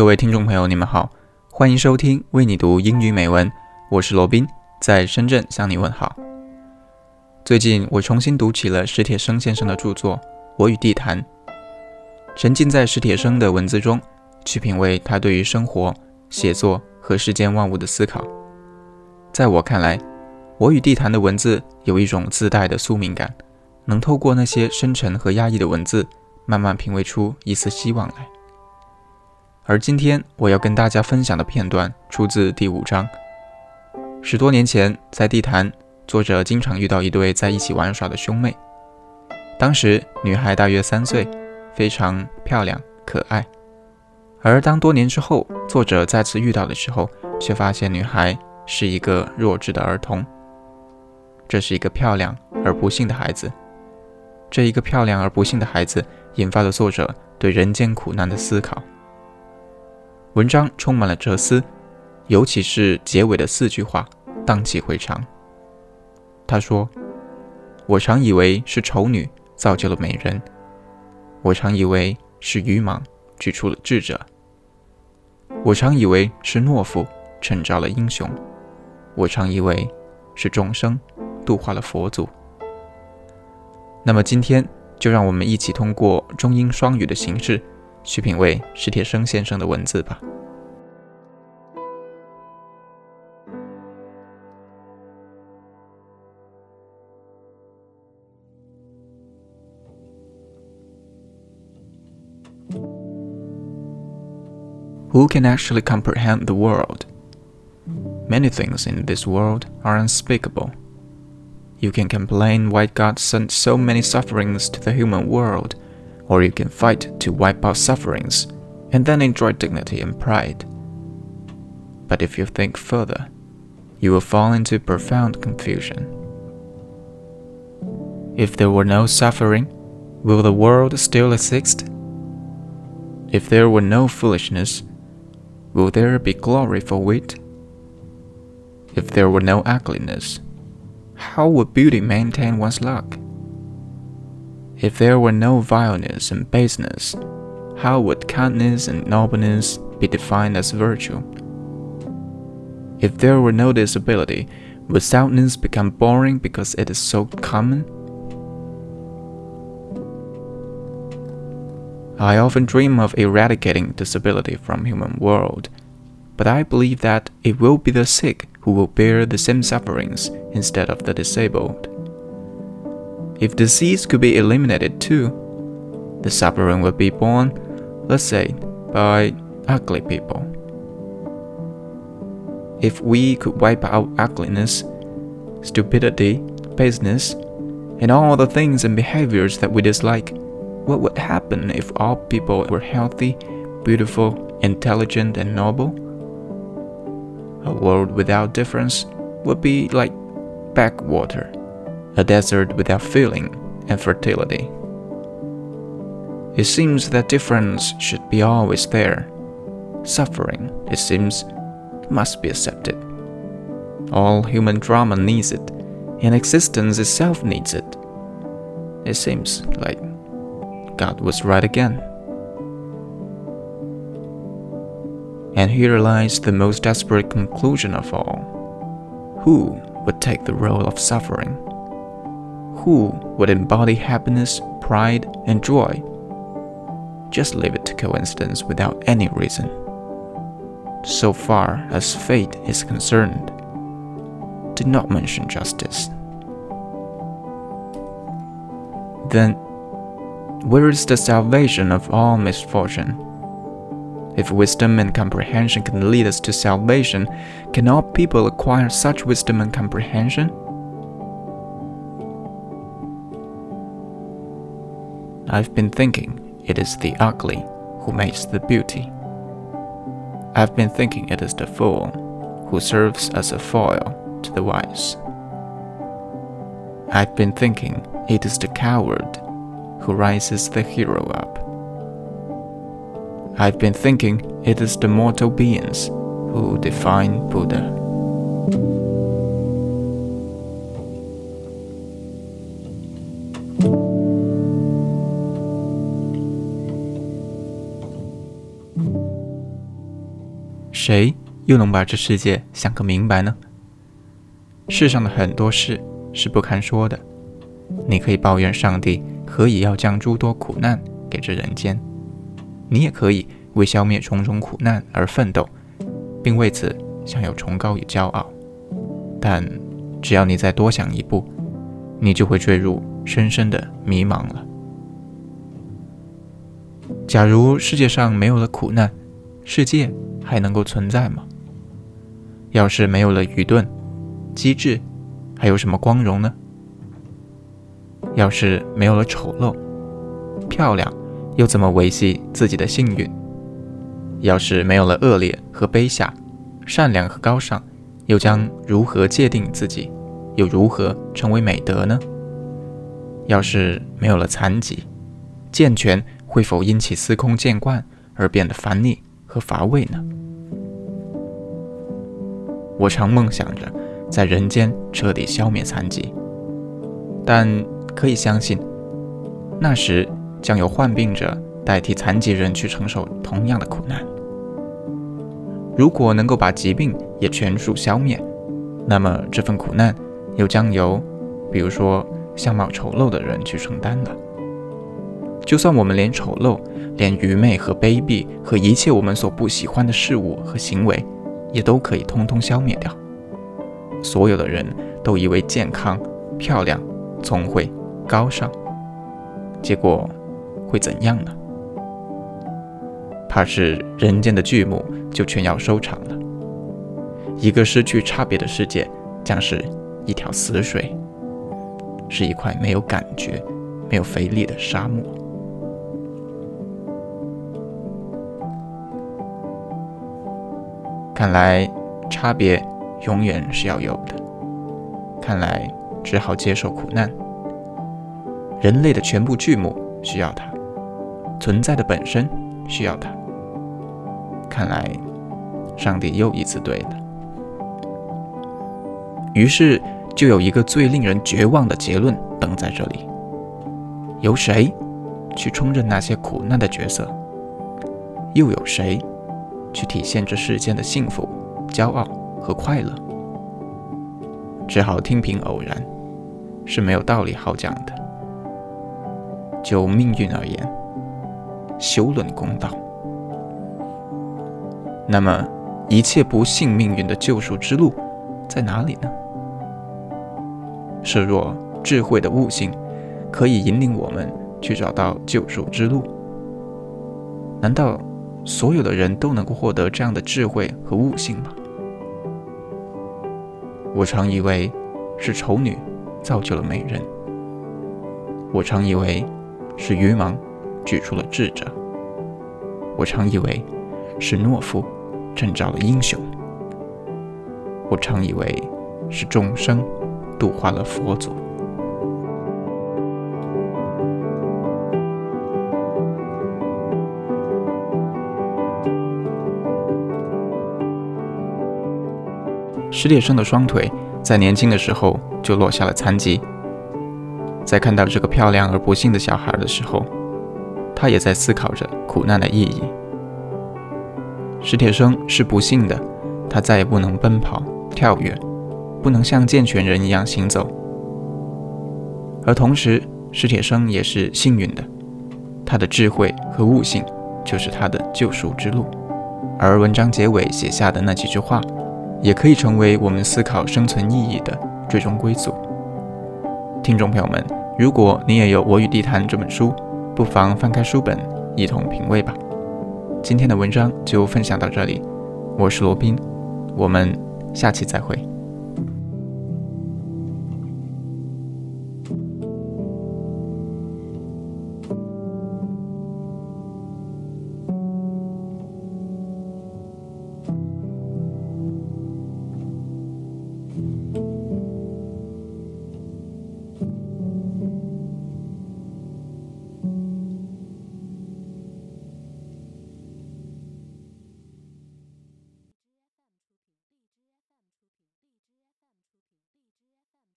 各位听众朋友，你们好，欢迎收听为你读英语美文，我是罗宾，在深圳向你问好。最近我重新读起了史铁生先生的著作《我与地坛》，沉浸在史铁生的文字中，去品味他对于生活、写作和世间万物的思考。在我看来，《我与地坛》的文字有一种自带的宿命感，能透过那些深沉和压抑的文字，慢慢品味出一丝希望来。而今天我要跟大家分享的片段出自第五章。十多年前，在地坛，作者经常遇到一对在一起玩耍的兄妹。当时，女孩大约三岁，非常漂亮可爱。而当多年之后，作者再次遇到的时候，却发现女孩是一个弱智的儿童。这是一个漂亮而不幸的孩子。这一个漂亮而不幸的孩子，引发了作者对人间苦难的思考。文章充满了哲思，尤其是结尾的四句话，荡气回肠。他说：“我常以为是丑女造就了美人，我常以为是愚莽举出了智者，我常以为是懦夫衬照了英雄，我常以为是众生度化了佛祖。”那么今天就让我们一起通过中英双语的形式。去品味史铁生先生的文字吧。Who can actually comprehend the world? Many things in this world are unspeakable. You can complain why God sent so many sufferings to the human world or you can fight to wipe out sufferings and then enjoy dignity and pride. But if you think further, you will fall into profound confusion. If there were no suffering, will the world still exist? If there were no foolishness, will there be glory for wit? If there were no ugliness, how would beauty maintain one's luck? If there were no vileness and baseness, how would kindness and nobleness be defined as virtue? If there were no disability, would soundness become boring because it is so common? I often dream of eradicating disability from human world, but I believe that it will be the sick who will bear the same sufferings instead of the disabled. If disease could be eliminated too, the suffering would be borne, let's say, by ugly people. If we could wipe out ugliness, stupidity, baseness, and all the things and behaviors that we dislike, what would happen if all people were healthy, beautiful, intelligent, and noble? A world without difference would be like backwater a desert without feeling and fertility. It seems that difference should be always there. Suffering, it seems, must be accepted. All human drama needs it, and existence itself needs it. It seems like God was right again. And here lies the most desperate conclusion of all. Who would take the role of suffering? Who would embody happiness, pride, and joy. Just leave it to coincidence without any reason. So far as fate is concerned, do not mention justice. Then, where is the salvation of all misfortune? If wisdom and comprehension can lead us to salvation, can all people acquire such wisdom and comprehension? I've been thinking it is the ugly who makes the beauty. I've been thinking it is the fool who serves as a foil to the wise. I've been thinking it is the coward who rises the hero up. I've been thinking it is the mortal beings who define Buddha. 谁又能把这世界想个明白呢？世上的很多事是不堪说的，你可以抱怨上帝何以要将诸多苦难给这人间，你也可以为消灭种种苦难而奋斗，并为此享有崇高与骄傲。但只要你再多想一步，你就会坠入深深的迷茫了。假如世界上没有了苦难，世界还能够存在吗？要是没有了愚钝、机智，还有什么光荣呢？要是没有了丑陋、漂亮，又怎么维系自己的幸运？要是没有了恶劣和卑下，善良和高尚，又将如何界定自己？又如何成为美德呢？要是没有了残疾，健全。会否因其司空见惯而变得烦腻和乏味呢？我常梦想着在人间彻底消灭残疾，但可以相信，那时将有患病者代替残疾人去承受同样的苦难。如果能够把疾病也全数消灭，那么这份苦难又将由，比如说相貌丑陋的人去承担了。就算我们连丑陋、连愚昧和卑鄙和一切我们所不喜欢的事物和行为，也都可以通通消灭掉。所有的人都以为健康、漂亮、聪慧、高尚，结果会怎样呢？怕是人间的剧目就全要收场了。一个失去差别的世界，将是一条死水，是一块没有感觉、没有肥力的沙漠。看来差别永远是要有的。看来只好接受苦难。人类的全部剧目需要它，存在的本身需要它。看来上帝又一次对了。于是就有一个最令人绝望的结论等在这里：由谁去充任那些苦难的角色？又有谁？去体现这世间的幸福、骄傲和快乐，只好听凭偶然，是没有道理好讲的。就命运而言，修论公道。那么，一切不幸命运的救赎之路在哪里呢？设若智慧的悟性可以引领我们去找到救赎之路，难道？所有的人都能够获得这样的智慧和悟性吗？我常以为是丑女造就了美人，我常以为是愚盲举出了智者，我常以为是懦夫征召了英雄，我常以为是众生度化了佛祖。史铁生的双腿在年轻的时候就落下了残疾。在看到这个漂亮而不幸的小孩的时候，他也在思考着苦难的意义。史铁生是不幸的，他再也不能奔跑、跳跃，不能像健全人一样行走。而同时，史铁生也是幸运的，他的智慧和悟性就是他的救赎之路。而文章结尾写下的那几句话。也可以成为我们思考生存意义的最终归宿。听众朋友们，如果你也有《我与地坛》这本书，不妨翻开书本，一同品味吧。今天的文章就分享到这里，我是罗宾，我们下期再会。